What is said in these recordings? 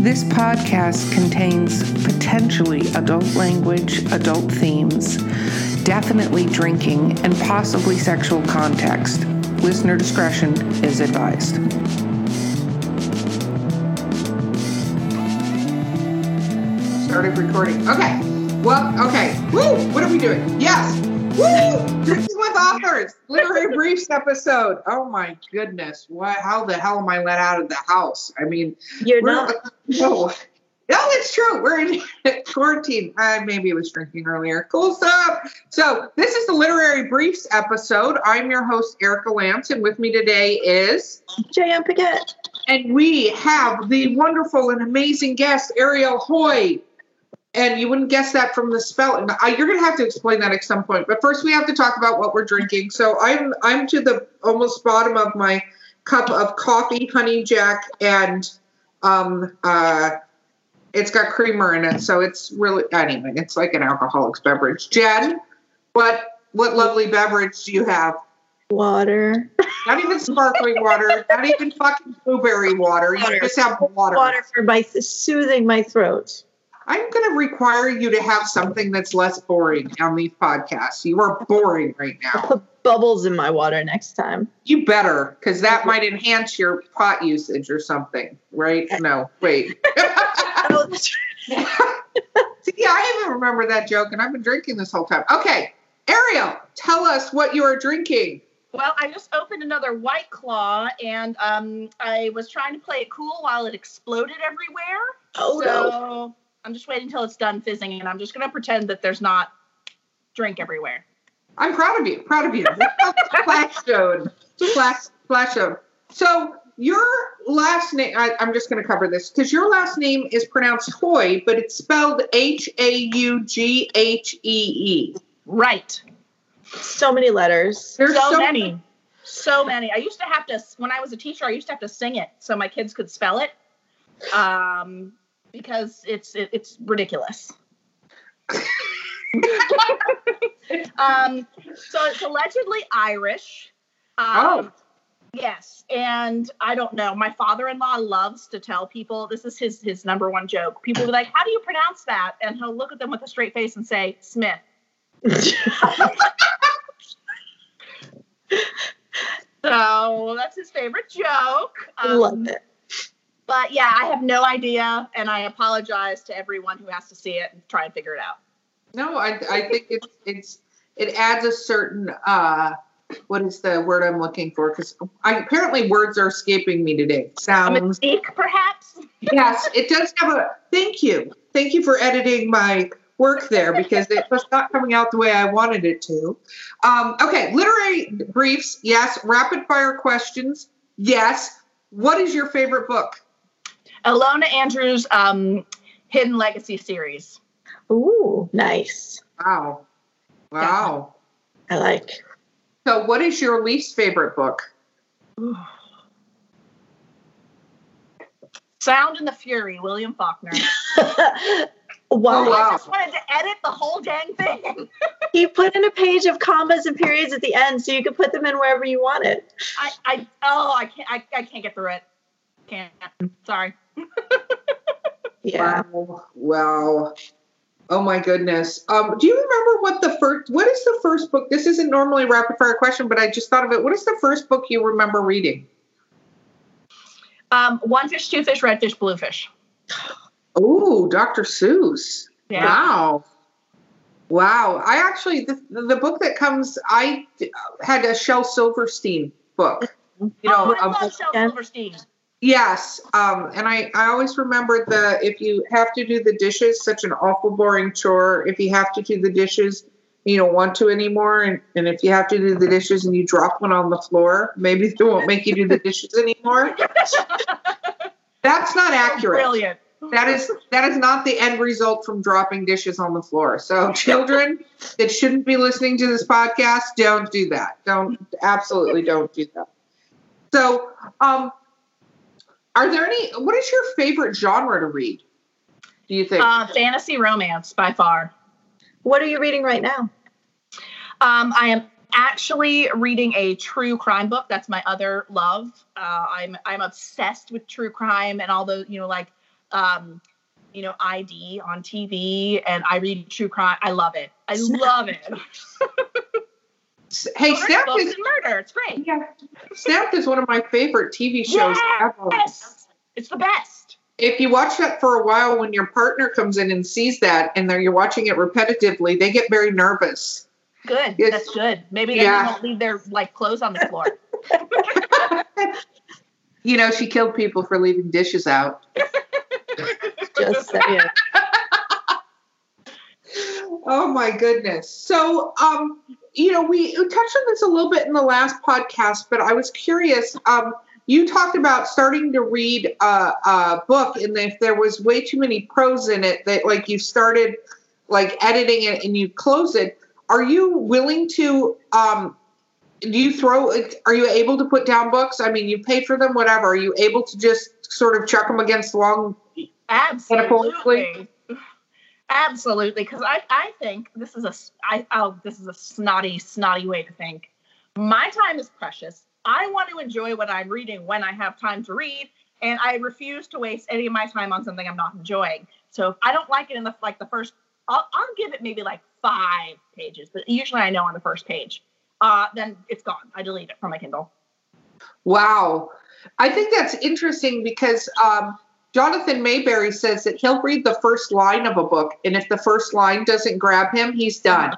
This podcast contains potentially adult language, adult themes, definitely drinking, and possibly sexual context. Listener discretion is advised. Started recording. Okay. Well, okay. Woo! What are we doing? Yes. Woo! Authors. Literary briefs episode. Oh my goodness. What how the hell am I let out of the house? I mean You're not. No. No, it's true. We're in quarantine. Uh, maybe it was drinking earlier. Cool stuff. So, this is the Literary Briefs episode. I'm your host, Erica Lance, and with me today is, J.M. Paquette. and we have the wonderful and amazing guest, Ariel Haughee. And you wouldn't guess that from the spelling. I, you're going to have to explain that at some point. But first, we have to talk about what we're drinking. So, I'm I'm to the almost bottom of my cup of coffee, honey jack, and um uh it's got creamer in it so it's really anyway it's like an alcoholic's beverage jen what what lovely beverage do you have Water. not even sparkling water not even fucking blueberry water you Water. just have water, Water for my soothing my throat. I'm going to require you to have something that's less boring on these podcasts you are boring right I'll now put bubbles in my water next time. you better because that might enhance your pot usage or something right no wait Oh, that's See, I even remember that joke, and I've been drinking this whole time. Okay, Ariel, tell us what you are drinking. Well, I just opened another White Claw, and um, I was trying to play it cool while it exploded everywhere. Oh, so no. I'm just waiting until it's done fizzing, and I'm just gonna pretend that there's not drink everywhere. I'm proud of you. Proud of you. Splash zone. Splash, splash zone. So your last name, I, I'm just going to cover this because your last name is pronounced Hoy, but it's spelled H A U G H E E. Right. So many letters. There's so, many. So many. I used to have to when I was a teacher. I used to have to sing it so my kids could spell it, um, because it's it, it's ridiculous. um, so it's allegedly Irish. Um, Oh. Yes, and I don't know. My father-in-law loves to tell people this is his his number one joke. People be like, "How do you pronounce that?" And he'll look at them with a straight face and say, "Smith." So that's his favorite joke. Um, Love it. But yeah, I have no idea, and I apologize to everyone who has to see it and try and figure it out. No, I, I think it's it's it adds a certain uh what is the word I'm looking for? Because apparently words are escaping me today. A Sounds. mystique, perhaps. yes, it does have a. Thank you, thank you for editing my work there because it was not coming out the way I wanted it to. Um, okay, literary briefs. Yes. Rapid fire questions. Yes. What is your favorite book? Ilona Andrews' um, Hidden Legacy series. Ooh, nice. Wow. Wow. I like. So, what is your least favorite book? Sound and the Fury, William Faulkner. Oh, wow. wow. I just wanted to edit the whole dang thing. He put in a page of commas and periods at the end so you could put them in wherever you wanted. I, I, oh, I can't, I, I can't get through it. Can't. Sorry. Yeah. Wow. Wow. Oh my goodness. Um, do you remember what the first what is the first book? This isn't normally a rapid fire question, but I just thought of it. What is the first book you remember reading? Um, one fish, two fish, red fish, blue fish. Oh, Dr. Seuss. Yeah. Wow. Wow. I actually the, the book that comes I had a Shel Silverstein book. You know, oh, I a love Shel Silverstein. Yes, um, and I, I always remember the if you have to do the dishes, such an awful boring chore. If you have to do the dishes, you don't want to anymore, and, and if you have to do the dishes and you drop one on the floor, maybe they won't make you do the dishes anymore. That's not accurate. Brilliant. That is that is not the end result from dropping dishes on the floor. So children that shouldn't be listening to this podcast, don't do that. Don't absolutely don't do that. So, um, are there any? What is your favorite genre to read? Do you think? Uh, fantasy romance by far. What are you reading right now? Um, I am actually reading a true crime book. That's my other love. Uh, I'm I'm obsessed with true crime and all the you know like um, you know, ID on TV, and I read true crime. I love it. I love it. S- Hey, Murder Snapped is and murder. It's great. yeah, Snapped is one of my favorite TV shows ever. Yes, it's the best. If you watch that for a while, when your partner comes in and sees that, and they're, you're watching it repetitively, they get very nervous. Good. Yes. That's good. Maybe they Yeah. won't leave their like clothes on the floor. You know, she killed people for leaving dishes out. Just saying. Oh my goodness. So, um, you know, we touched on this a little bit in the last podcast, but I was curious. Um, you talked about starting to read a, a book, and if there was way too many prose in it, that like you started like editing it and you close it. Are you willing to? Um, do you throw? Are you able to put down books? I mean, you pay for them, whatever. Are you able to just sort of chuck them against the wall? Absolutely. Absolutely, because I, I think this is a I oh this is a snotty snotty way to think. My time is precious. I want to enjoy what I'm reading when I have time to read, and I refuse to waste any of my time on something I'm not enjoying. So if I don't like it in the like the first, I'll, I'll give it maybe like five pages, but usually I know on the first page. Uh, then it's gone. I delete it from my Kindle. Wow. I think that's interesting because um, Jonathan Maberry says that he'll read the first line of a book, and if the first line doesn't grab him, he's done.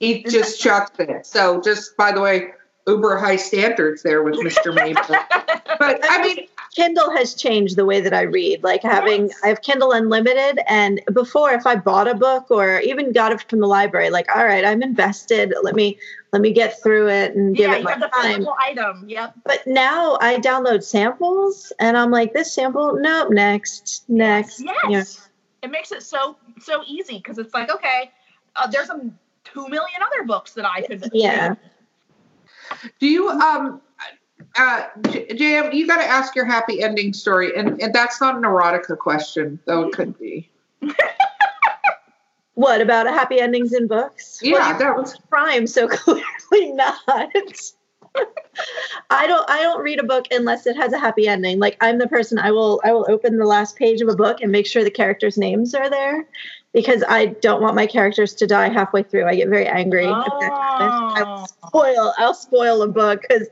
He just chucks it. So, just by the way, uber high standards there with Mr. Maberry. But I mean, Kindle has changed the way that I read. Like having, Yes. I have Kindle Unlimited, and before, if I bought a book or even got it from the library, like, all right, I'm invested. Let me let me get through it and give yeah, it you my have the time. item. Yep. But now I download samples, and I'm like, this sample, nope, next, next. Yes. You know, It makes it so so easy because it's like okay, uh, there's some two million other books that I could. Yeah. read. do you um uh J- JM, you got to ask your happy ending story, and and that's not an erotica question, though it could be. What about happy endings in books? Yeah, you that was crime, so clearly not. I don't I don't read a book unless it has a happy ending. Like I'm the person I will I will open the last page of a book and make sure the characters' names are there because I don't want my characters to die halfway through. I get very angry. if that happens. I'll Oh. spoil I'll spoil a book because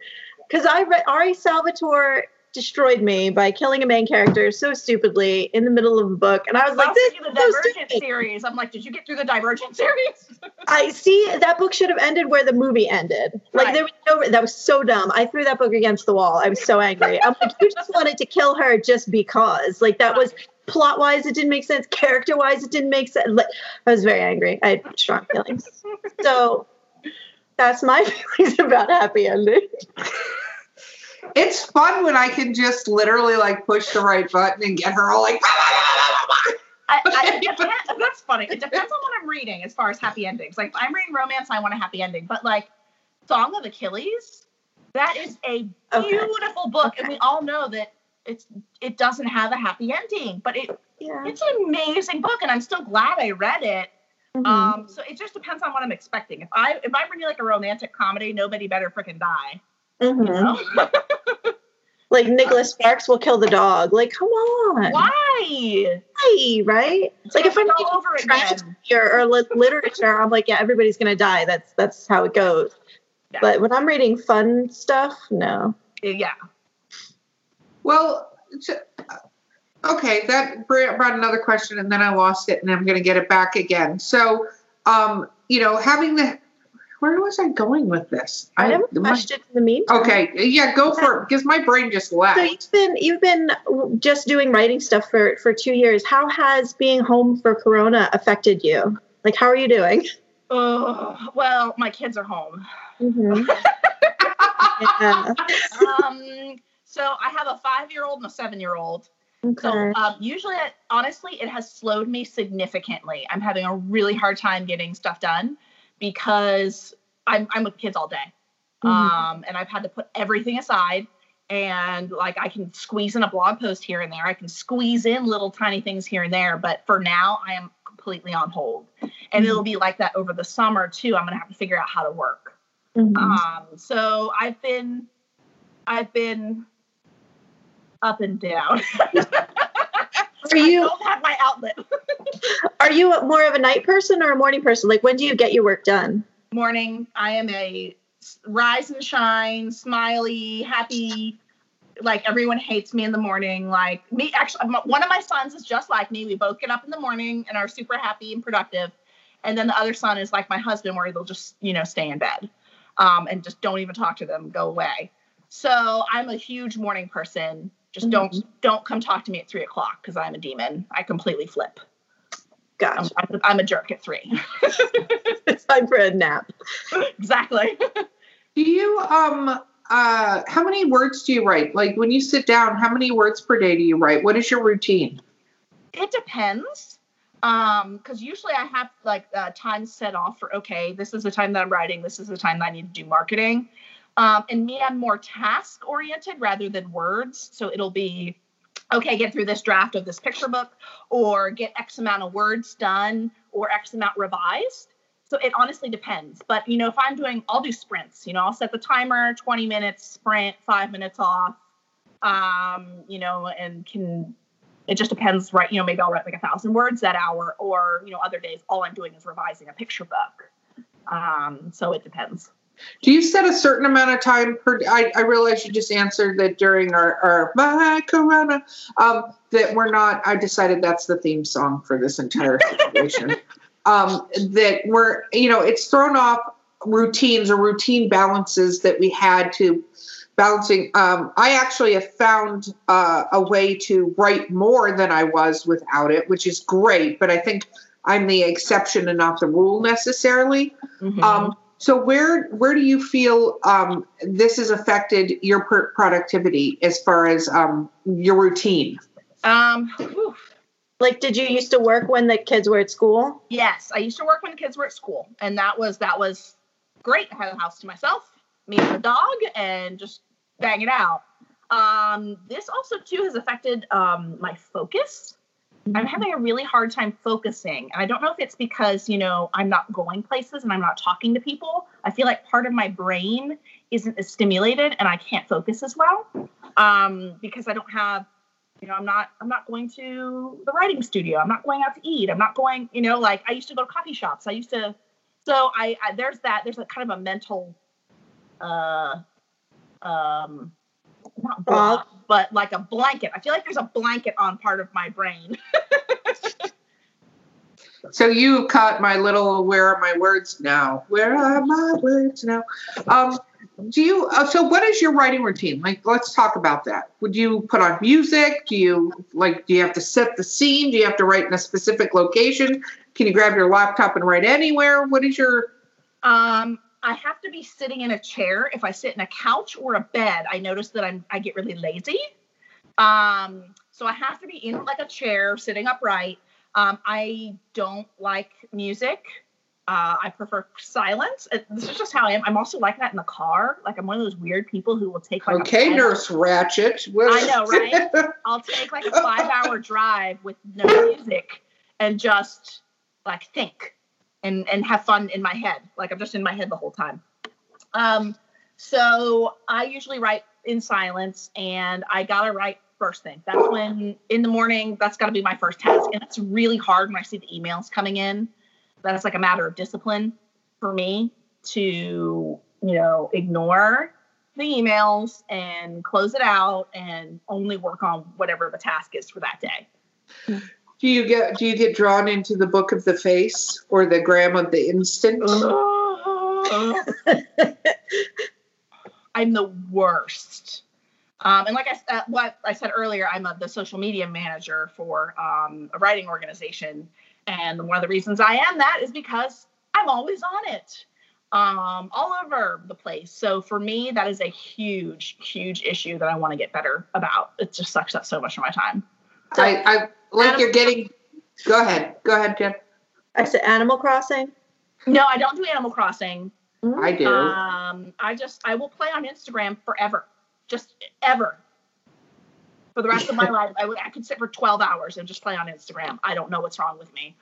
because I read R.A. Salvatore destroyed me by killing a main character so stupidly in the middle of a book and I was like this the is so Divergent stupid. series. I'm like, did you get through the Divergent series? I see that book should have ended where the movie ended. Like Right. there was no that was so dumb. I threw that book against the wall. I was so angry. I'm like, you just wanted to kill her just because. Like that was plot wise, it didn't make sense. Character wise, it didn't make sense. Like, I was very angry. I had strong feelings. So that's my feelings about happy ending. It's fun when I can just literally like push the right button and get her all like. I, I, depends, that's funny. It depends on what I'm reading as far as happy endings. Like I'm reading romance, I want a happy ending. But like Song of Achilles, that is a Okay. beautiful book, and we all know that it's it doesn't have a happy ending, but it Yeah. it's an amazing book, and I'm still glad I read it. Mhm. Um, so it just depends on what I'm expecting. If I if I'm reading like a romantic comedy, nobody better freaking die. You Mhm. know? Like Nicholas Sparks will kill the dog. Like, come on. Why? Why, right? It's like if I'm all reading over tragedy again. or, or literature, I'm like, yeah, everybody's gonna die. That's that's how it goes. Yeah. But when I'm reading fun stuff, no. Yeah. Well, it's- okay, that brought another question, and then I lost it, and I'm going to get it back again. So, um, you know, having the where was I going with this? I have a my- question in the meantime. okay, yeah, go for it because my brain just left. So you've been you've been just doing writing stuff for for two years. How has being home for Corona affected you? Like, how are you doing? Oh, well, my kids are home. Mhm. yeah. Um, so I have a five-year-old and a seven-year-old. So um, usually, honestly, it has slowed me significantly. I'm having a really hard time getting stuff done because I'm I'm with kids all day, Mhm. um, and I've had to put everything aside. And like I can squeeze in a blog post here and there. I can squeeze in little tiny things here and there. But for now, I am completely on hold, and Mhm. it'll be like that over the summer too. I'm gonna have to figure out how to work. Mhm. Um, so I've been, I've been up and down. Are you- I don't have my outlet. Are you more of a night person or a morning person? Like when do you get your work done? Morning. I am a rise and shine, smiley, happy. Like everyone hates me in the morning. Like me, actually, one of my sons is just like me. We both get up in the morning and are super happy and productive. And then the other son is like my husband, where they'll just you know stay in bed, um, and just don't even talk to them, go away. So I'm a huge morning person. Just don't don't come talk to me at three o'clock because I'm a demon. I completely flip. I'm, I'm, I'm a jerk at three. it's time for a nap. exactly. Do you um uh how many words do you write? Like when you sit down, how many words per day do you write? What is your routine? It depends. Um, because usually I have like uh, time set off for okay, this is the time that I'm writing, this is the time that I need to do marketing. Um, and me, I'm more task oriented rather than words. So it'll be okay, get through this draft of this picture book, or get X amount of words done, or X amount revised. So it honestly depends. But you know, if I'm doing, I'll do sprints. You know, I'll set the timer, 20 minutes sprint, five minutes off. Um, you know, and can it just depends, right? You know, maybe I'll write like a thousand words that hour, or you know, other days all I'm doing is revising a picture book. Um, so it depends. Do you set a certain amount of time per I, I realize you just answered that during our, our my corona um that we're not I decided that's the theme song for this entire situation. um that we're you know it's thrown off routines or routine balances that we had to balancing um I actually have found uh, a way to write more than I was without it, which is great, but I think I'm the exception and not the rule necessarily. Mhm. Um, so where where do you feel um, this has affected your per- productivity as far as um, your routine? um, whew. Like, did you used to work when the kids were at school? yes, I used to work when the kids were at school, and that was that was great. I had the house to myself, me and the dog, and just bang it out. Um, this also too has affected um, my focus. I'm having a really hard time focusing. And I don't know if it's because, you know, I'm not going places and I'm not talking to people. I feel like part of my brain isn't as stimulated and I can't focus as well. Um, because I don't have, you know, I'm not I'm not going to the writing studio. I'm not going out to eat. I'm not going, you know, like I used to go to coffee shops. I used to so I, I there's that, there's a kind of a mental uh um not block, but like a blanket. I feel like there's a blanket on part of my brain. So you caught my little "Where are my words now? Where are my words now?" Um, do you? Uh, so what is your writing routine? Like, let's talk about that. Would you put on music? Do you like? Do you have to set the scene? Do you have to write in a specific location? Can you grab your laptop and write anywhere? What is your? Um, I have to be sitting in a chair. If I sit in a couch or a bed, I notice that I'm I get really lazy. Um, so I have to be in like a chair, sitting upright. Um, I don't like music. Uh, I prefer silence. Uh, This is just how I am. I'm also like that in the car. Like I'm one of those weird people who will take like Okay, Nurse Ratched. I know, right? I'll take like a five hour drive with no music and just like think and and have fun in my head. Like I'm just in my head the whole time. Um, so I usually write in silence and I gotta write first thing. That's when in the morning, that's gotta be my first task. And it's really hard when I see the emails coming in. That's like a matter of discipline for me to, you know, ignore the emails and close it out and only work on whatever the task is for that day. Do you get do you get drawn into the book of the face or the gram of the instant? I'm the worst. Um, and like I, uh, what I said earlier, I'm a, the social media manager for um, a writing organization. And one of the reasons I am that is because I'm always on it, um, all over the place. So for me, that is a huge, huge issue that I want to get better about. It just sucks up so much of my time. I, I like Adam- you're getting. Go ahead. Go ahead, Jen. I said Animal Crossing. No, I don't do Animal Crossing. I do. Um, I just I will play on Instagram forever, just ever. For the rest of my life, I would I could sit for twelve hours and just play on Instagram. I don't know what's wrong with me.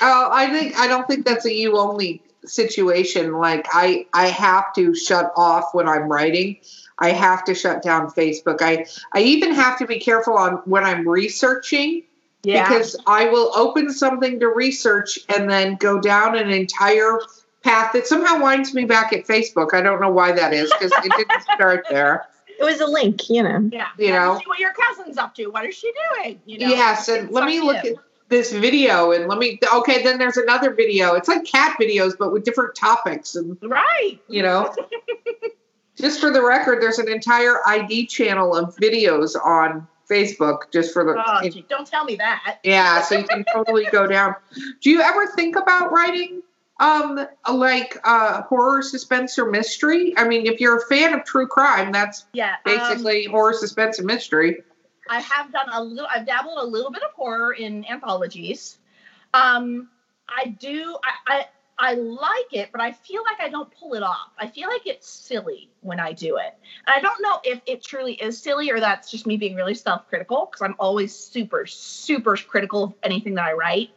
Oh, I think I don't think that's a you only situation. Like I I have to shut off when I'm writing. I have to shut down Facebook. I I even have to be careful on when I'm researching Yeah. because I will open something to research and then go down an entire path that somehow winds me back at Facebook. I don't know why that is because it didn't start there. It was a link, you know. yeah. you know. see what your cousin's up to. What is she doing? You know. yes, and let me look you. at this video and let me. Okay, then there's another video. It's like cat videos, but with different topics and Right. you know. just for the record, there's an entire ID channel of videos on Facebook just for the. Oh, gee, don't tell me that. Yeah, so you can totally go down. Do you ever think about writing um like uh horror, suspense, or mystery? I mean, if you're a fan of true crime, that's Yeah. um, basically horror, suspense, and mystery. I have done a little. I've dabbled a little bit of horror in anthologies. Um, I do. I, I I like it, but I feel like I don't pull it off. I feel like it's silly when I do it. And I don't know if it truly is silly or that's just me being really self-critical because I'm always super, super critical of anything that I write.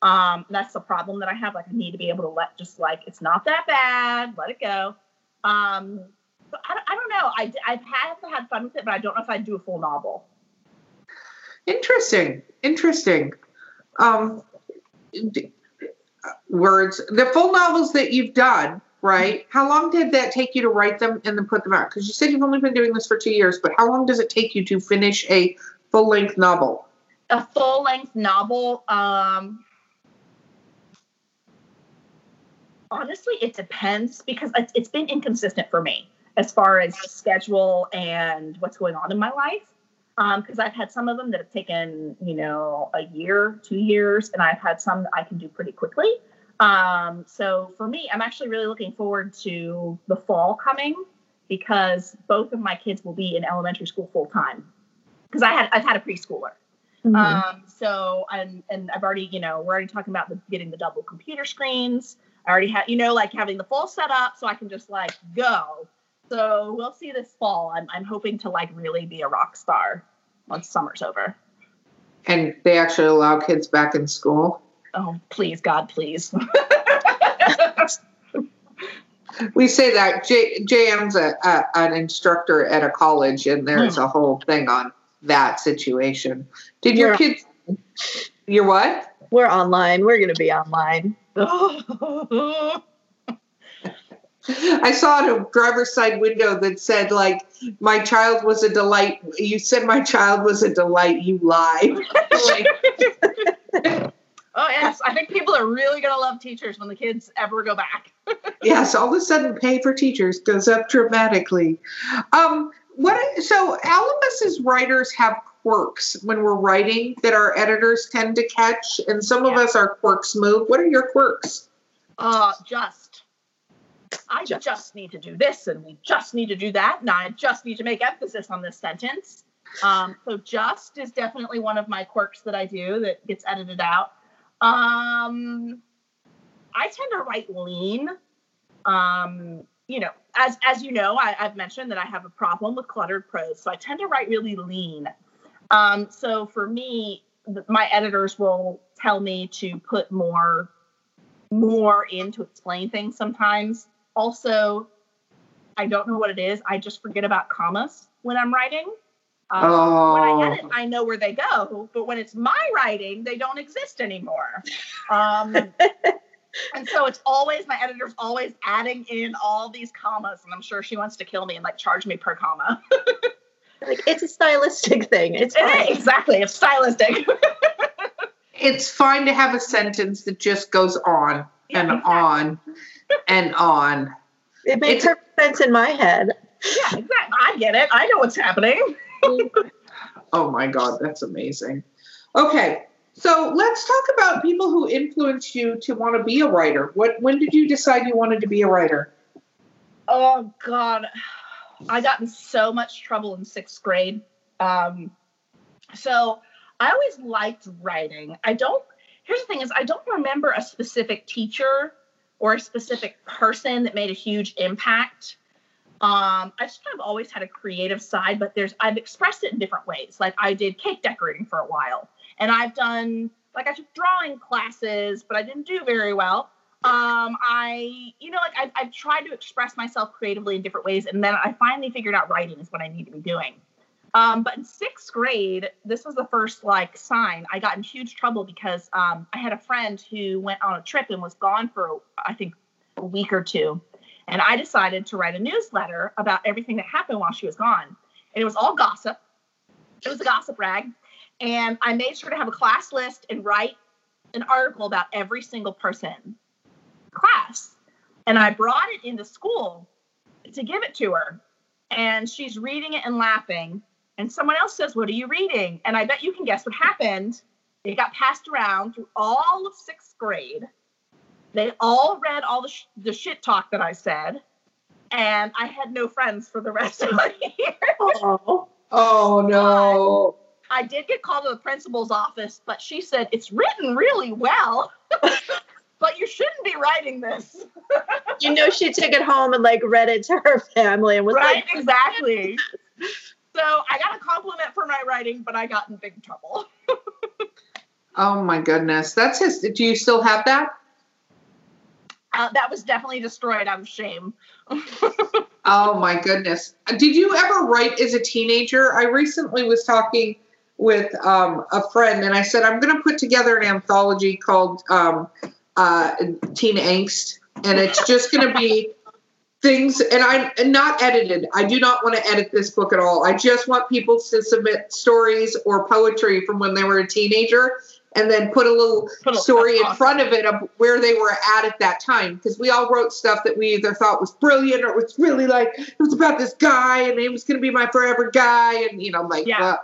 Um, that's the problem that I have. Like I need to be able to let just like it's not that bad, let it go. Um, I, don't- I don't know. I I've had had fun with it, but I don't know if I'd do a full novel. Interesting. Interesting. Um, d- words. The full novels that you've done, right? How long did that take you to write them and then put them out? Because you said you've only been doing this for two years, but how long does it take you to finish a full length novel? a full length novel um honestly it depends because it's, it's been inconsistent for me as far as schedule and what's going on in my life because i've had some of them that have taken you know a year two years and i've had some that i can do pretty quickly um, so for me i'm actually really looking forward to the fall coming because both of my kids will be in elementary school full time because i had i've had a preschooler Mhm. um, so and and I've already, you know, we're already talking about the, getting the double computer screens. I already have, you know, like having the full setup, so I can just like go. So we'll see this fall. I'm I'm hoping to like really be a rock star once summer's over. And they actually allow kids back in school. Oh, please, God, please. We say that J, JM's a, a, an instructor at a college, and there's hmm. a whole thing on that situation. Did your Yeah. kids? Your what? We're online. We're going to be online. I saw a driver's side window that said like, "My child was a delight." You said my child was a delight. You lied. Like, oh yes, I think people are really gonna love teachers when the kids ever go back. yes, all of a sudden, pay for teachers goes up dramatically. Um, what? So, all of us as writers have quirks when we're writing that our editors tend to catch, and some of us our quirks move. What are your quirks? Uh, just. I Just. need to do this, and we just need to do that, and I just need to make emphasis on this sentence. Um, so just is definitely one of my quirks that I do that gets edited out. Um, I tend to write lean. Um, you know, as as you know, I, I've mentioned that I have a problem with cluttered prose, so I tend to write really lean. Um, so for me, th- my editors will tell me to put more more in to explain things sometimes. Also, I don't know what it is. I just forget about commas when I'm writing. Um, When Oh. I edit, I know where they go, but when it's my writing, they don't exist anymore. Um, and so it's always my editor's always adding in all these commas, and I'm sure she wants to kill me and like charge me per comma. Like it's a stylistic thing. It's It is, exactly, it's stylistic. It's fine to have a sentence that just goes on Yeah, and exactly. on and on. It makes It's- perfect sense in my head. yeah, exactly. I get it. I know what's happening. Oh my God, that's amazing. Okay, so let's talk about people who influenced you to want to be a writer. What when did you decide you wanted to be a writer? Oh God, I got in so much trouble in sixth grade. Um, so I always liked writing. I don't. Here's the thing: is I don't remember a specific teacher or a specific person that made a huge impact. Um, I just kind of always had a creative side, but there's I've expressed it in different ways. Like I did cake decorating for a while, and I've done like I took drawing classes, but I didn't do very well um i you know like I've, I've tried to express myself creatively in different ways and then i finally figured out writing is what i need to be doing Um, but in sixth grade, this was the first like sign. I got in huge trouble because um, I had a friend who went on a trip and was gone for I think a week or two, and I decided to write a newsletter about everything that happened while she was gone, and it was all gossip. It was a gossip rag, and I made sure to have a class list and write an article about every single person class, and I brought it into school to give it to her, and she's reading it and laughing and someone else says, What are you reading? And I bet you can guess what happened. It got passed around through all of sixth grade. They all read all the, sh- the shit talk that I said. And I had no friends for the rest of the year. Oh. Oh no. I did get called to the principal's office, but she said, It's written really well. but you shouldn't be writing this. You know, she took it home and like read it to her family and was right, like, exactly. So I got a compliment for my writing, but I got in big trouble. Oh my goodness. That's his. Do you still have that? Uh, that was definitely destroyed out of shame. Oh my goodness. Did you ever write as a teenager? I recently was talking with um, a friend and I said, I'm going to put together an anthology called um, uh, Teen Angst. And it's just going to be things, and I'm and not edited. I do not want to edit this book at all. I just want people to submit stories or poetry from when they were a teenager and then put a little Put a- story in front of it of where they were at at that time because we all wrote stuff that we either thought was brilliant or was really like it was about this guy and he was going to be my forever guy and you know like Yeah. uh,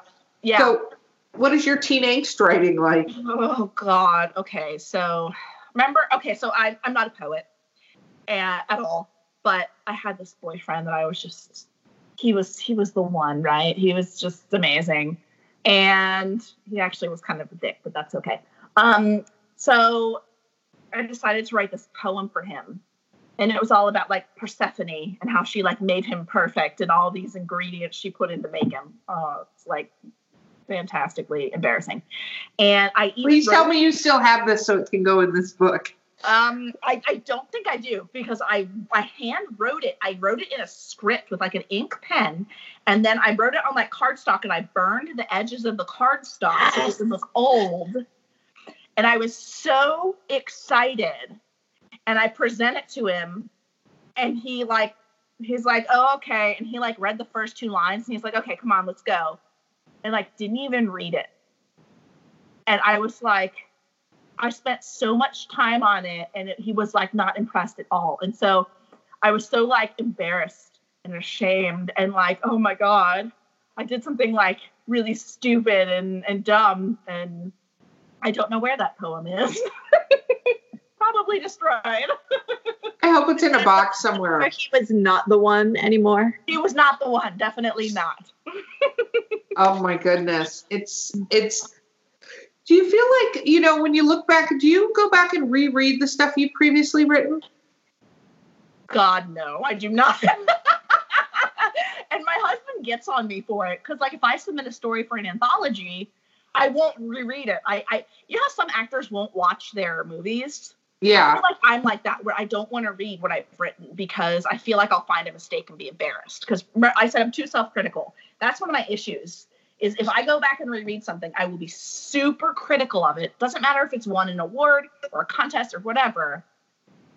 Yeah. so what is your teen angst writing like oh God. Okay. So remember? Okay. So I I'm not a poet, and, at all. But I had this boyfriend that I was just he was he was the one, right? He was just amazing, and he actually was kind of a dick, but that's okay. Um. So I decided to write this poem for him. And it was all about like Persephone and how she like made him perfect and all these ingredients she put in to make him. Oh, it's like fantastically embarrassing. And I even please tell me you still have this so it can go in this book um, I, I don't think I do because I I hand wrote it. I wrote it in a script with like an ink pen, and then I wrote it on like cardstock, and I burned the edges of the cardstock so it look old. And I was so excited, and I present it to him, and he like he's like, oh okay, and he like read the first two lines, and he's like, okay, come on, let's go, and like didn't even read it, and I was like. I spent so much time on it and it, he was like not impressed at all. And so I was so like embarrassed and ashamed and like, oh my God, I did something like really stupid and, and dumb. And I don't know where that poem is. Probably destroyed. i hope it's in a box somewhere he was not the one anymore. He was not the one. Definitely not. Oh my goodness. It's it's do you feel like, you know, when you look back, do you go back and reread the stuff you've previously written? God, no, I do not. and my husband gets on me for it because, like, if I submit a story for an anthology, I won't reread it. I, I, you know, how some actors won't watch their movies. I Yeah. feel like I'm like that, where I don't want to read what I've written because I feel like I'll find a mistake and be embarrassed. Because I said I'm too self-critical. That's one of my issues. Is if I go back and reread something, I will be super critical of it. Doesn't matter if it's won an award or a contest or whatever.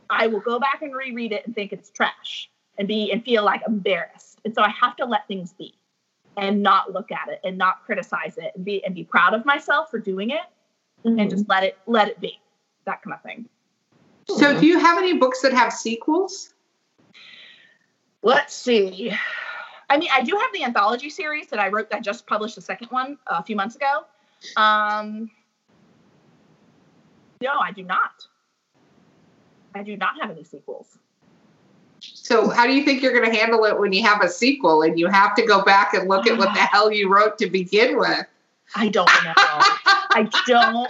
I will go back and reread it and think it's trash and be and feel like embarrassed. And so I have to let things be and not look at it and not criticize it and be and be proud of myself for doing it and mm-hmm. just let it let it be. That kind of thing. So do you have any books that have sequels? Let's see. I mean, I do have the anthology series that I wrote. I just published the second one a few months ago. Um, no, I do not. I do not have any sequels. So how do you think you're going to handle it when you have a sequel and you have to go back and look at what the hell you wrote to begin with? I don't know. I don't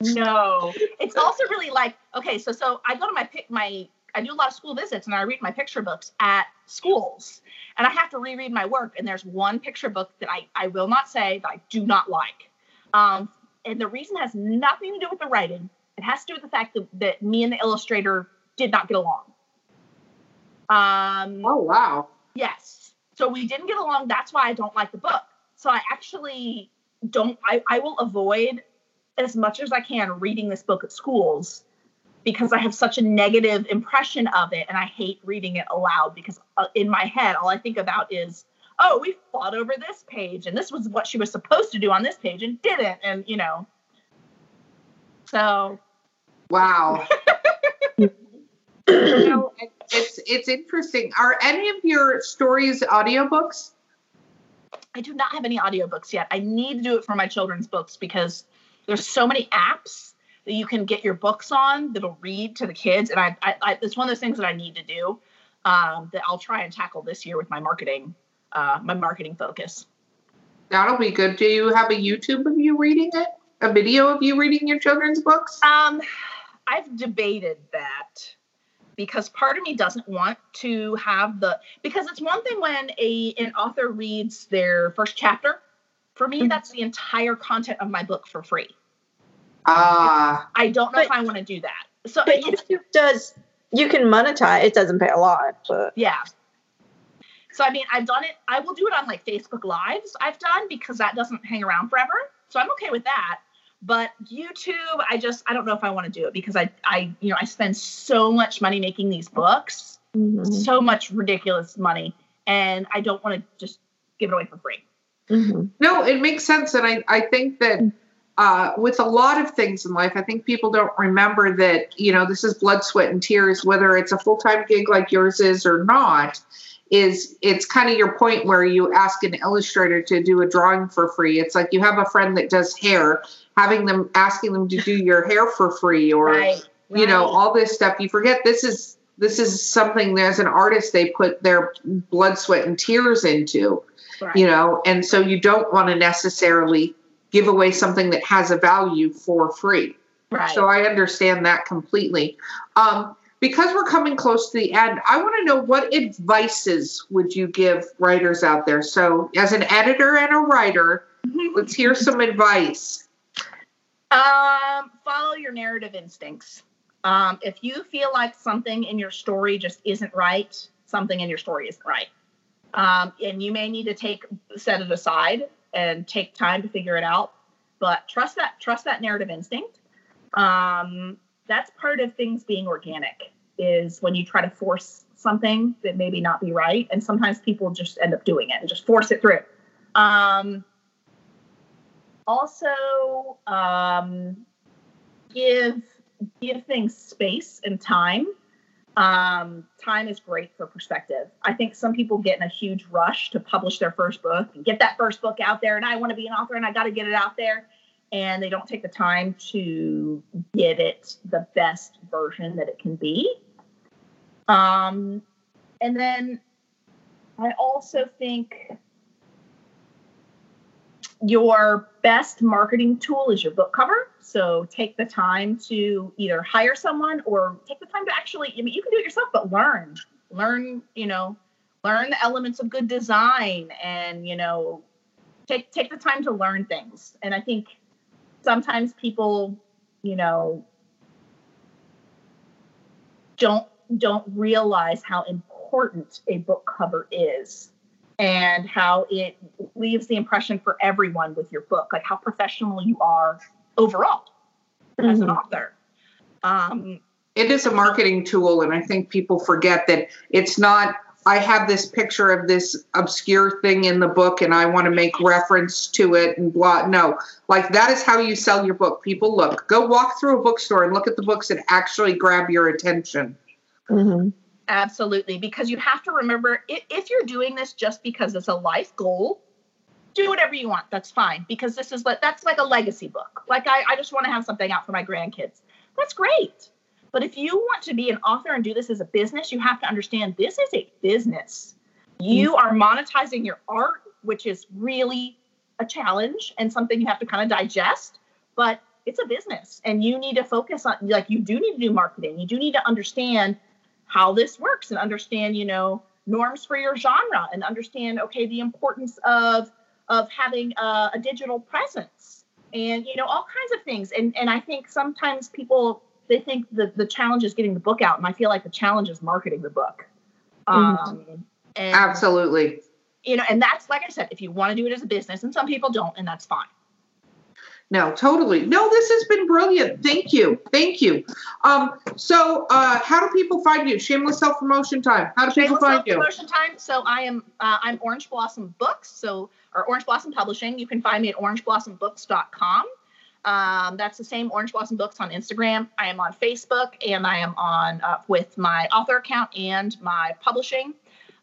know. It's also really like okay, so so I go to my pick my I do a lot of school visits and I read my picture books at schools and I have to reread my work and there's one picture book that I I will not say that I do not like. Um, and the reason has nothing to do with the writing. It has to do with the fact that, that me and the illustrator did not get along. Um, Oh wow. Yes. So we didn't get along. That's why I don't like the book. so I actually don't. I, I will avoid as much as I can reading this book at schools because I have such a negative impression of it, and I hate reading it aloud because uh, in my head all I think about is, oh, we fought over this page, and this was what she was supposed to do on this page and didn't, and you know. So. Wow. you know, it's it's interesting. Are any of your stories audiobooks? I do not have any audiobooks yet. I need to do it for my children's books because there's so many apps that you can get your books on that'll read to the kids, and I, I, I it's one of those things that I need to do um, that I'll try and tackle this year with my marketing, uh, my marketing focus. That'll be good. Do you have a YouTube of you reading it? A video of you reading your children's books? Um, I've debated that because part of me doesn't want to have the because it's one thing when a an author reads their first chapter for me, mm-hmm. that's the entire content of my book for free. Ah. Uh, I don't know but, if I want to do that. So but YouTube does you can monetize. It doesn't pay a lot, but yeah. So I mean, I've done it. I will do it on like Facebook Lives. I've done because that doesn't hang around forever. So I'm okay with that. But YouTube, I just I don't know if I want to do it because I I you know I spend so much money making these books, mm-hmm. so much ridiculous money, and I don't want to just give it away for free. Mm-hmm. No, it makes sense. And I, I think that uh, with a lot of things in life, I think people don't remember that, you know, this is blood, sweat, and tears, whether it's a full time gig like yours is or not. Is it's kind of your point where you ask an illustrator to do a drawing for free. It's like you have a friend that does hair, having them asking them to do your hair for free, or right, right. you know all this stuff. You forget this is this is something. As an artist, they put their blood, sweat, and tears into right. you know, and so you don't want to necessarily give away something that has a value for free. Right. So I understand that completely. Um, because we're coming close to the end, I want to know what advices would you give writers out there? So, as an editor and a writer, let's hear some advice. Um, follow your narrative instincts. Um, if you feel like something in your story just isn't right, something in your story isn't right. Um, and you may need to take set it aside and take time to figure it out. But trust that trust that narrative instinct. Um, that's part of things being organic is when you try to force something that maybe not be right, and sometimes people just end up doing it and just force it through. Um, also, um, give give things space and time um, time is great for perspective. I think some people get in a huge rush to publish their first book and get that first book out there, and I want to be an author and I got to get it out there. And they don't take the time to get it the best version that it can be. Um, and then I also think your best marketing tool is your book cover. So take the time to either hire someone or take the time to actually, I mean, you can do it yourself, but learn, learn, you know, learn the elements of good design and, you know, take, take the time to learn things. And I think sometimes people, you know, don't, don't realize how important a book cover is and how it leaves the impression for everyone with your book, like how professional you are overall mm-hmm. as an mm-hmm. author. Um, it is a marketing tool, and I think people forget that it's not. I have this picture of this obscure thing in the book, and I want to make reference to it and blah. No, like that is how you sell your book. People look, go walk through a bookstore and look at the books that actually grab your attention. Mm-hmm. Absolutely, because you have to remember if you're doing this just because it's a life goal, do whatever you want. That's fine because this is like that's like a legacy book. Like I, I just want to have something out for my grandkids. That's great. But if you want to be an author and do this as a business, you have to understand this is a business. You mm-hmm. are monetizing your art, which is really a challenge and something you have to kind of digest. But it's a business and you need to focus on like you do need to do marketing. You do need to understand how this works and understand, you know, norms for your genre and understand, okay, the importance of of having a, a digital presence and you know all kinds of things. And and I think sometimes people they think the the challenge is getting the book out, and I feel like the challenge is marketing the book. Mm-hmm. Um, and, Absolutely. you know, and that's like I said, if you want to do it as a business, and some people don't, and that's fine. No, totally. No, this has been brilliant. Thank you. Thank you. Um, so uh, how do people find you? Shameless self promotion time. How do people Shameless find you? Self promotion time. So I am uh, I'm Orange Blossom Books, so or Orange Blossom Publishing. You can find me at orangeblossomBooks.com. Um, that's the same Orange Blossom Books on Instagram. I am on Facebook and I am on uh, with my author account and my publishing.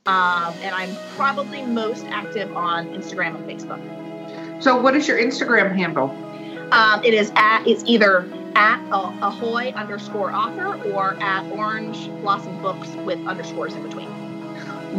Um, and I'm probably most active on Instagram and Facebook. So what is your Instagram handle? Um, it is at it's either at uh, ahoy underscore author or at Orange Blossom Books with underscores in between.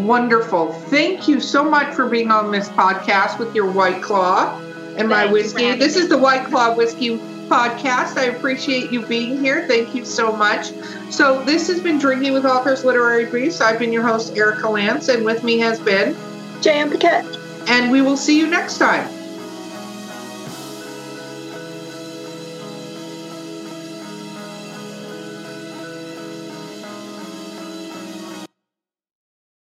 Wonderful. Thank you so much for being on this podcast with your White Claw and my Thanks whiskey. This me. is the White Claw Whiskey podcast. I appreciate you being here. Thank you so much. So this has been Drinking with Authors Literary Briefs. I've been your host, Erica Lance, and with me has been, J.M. Paquette. and we will see you next time.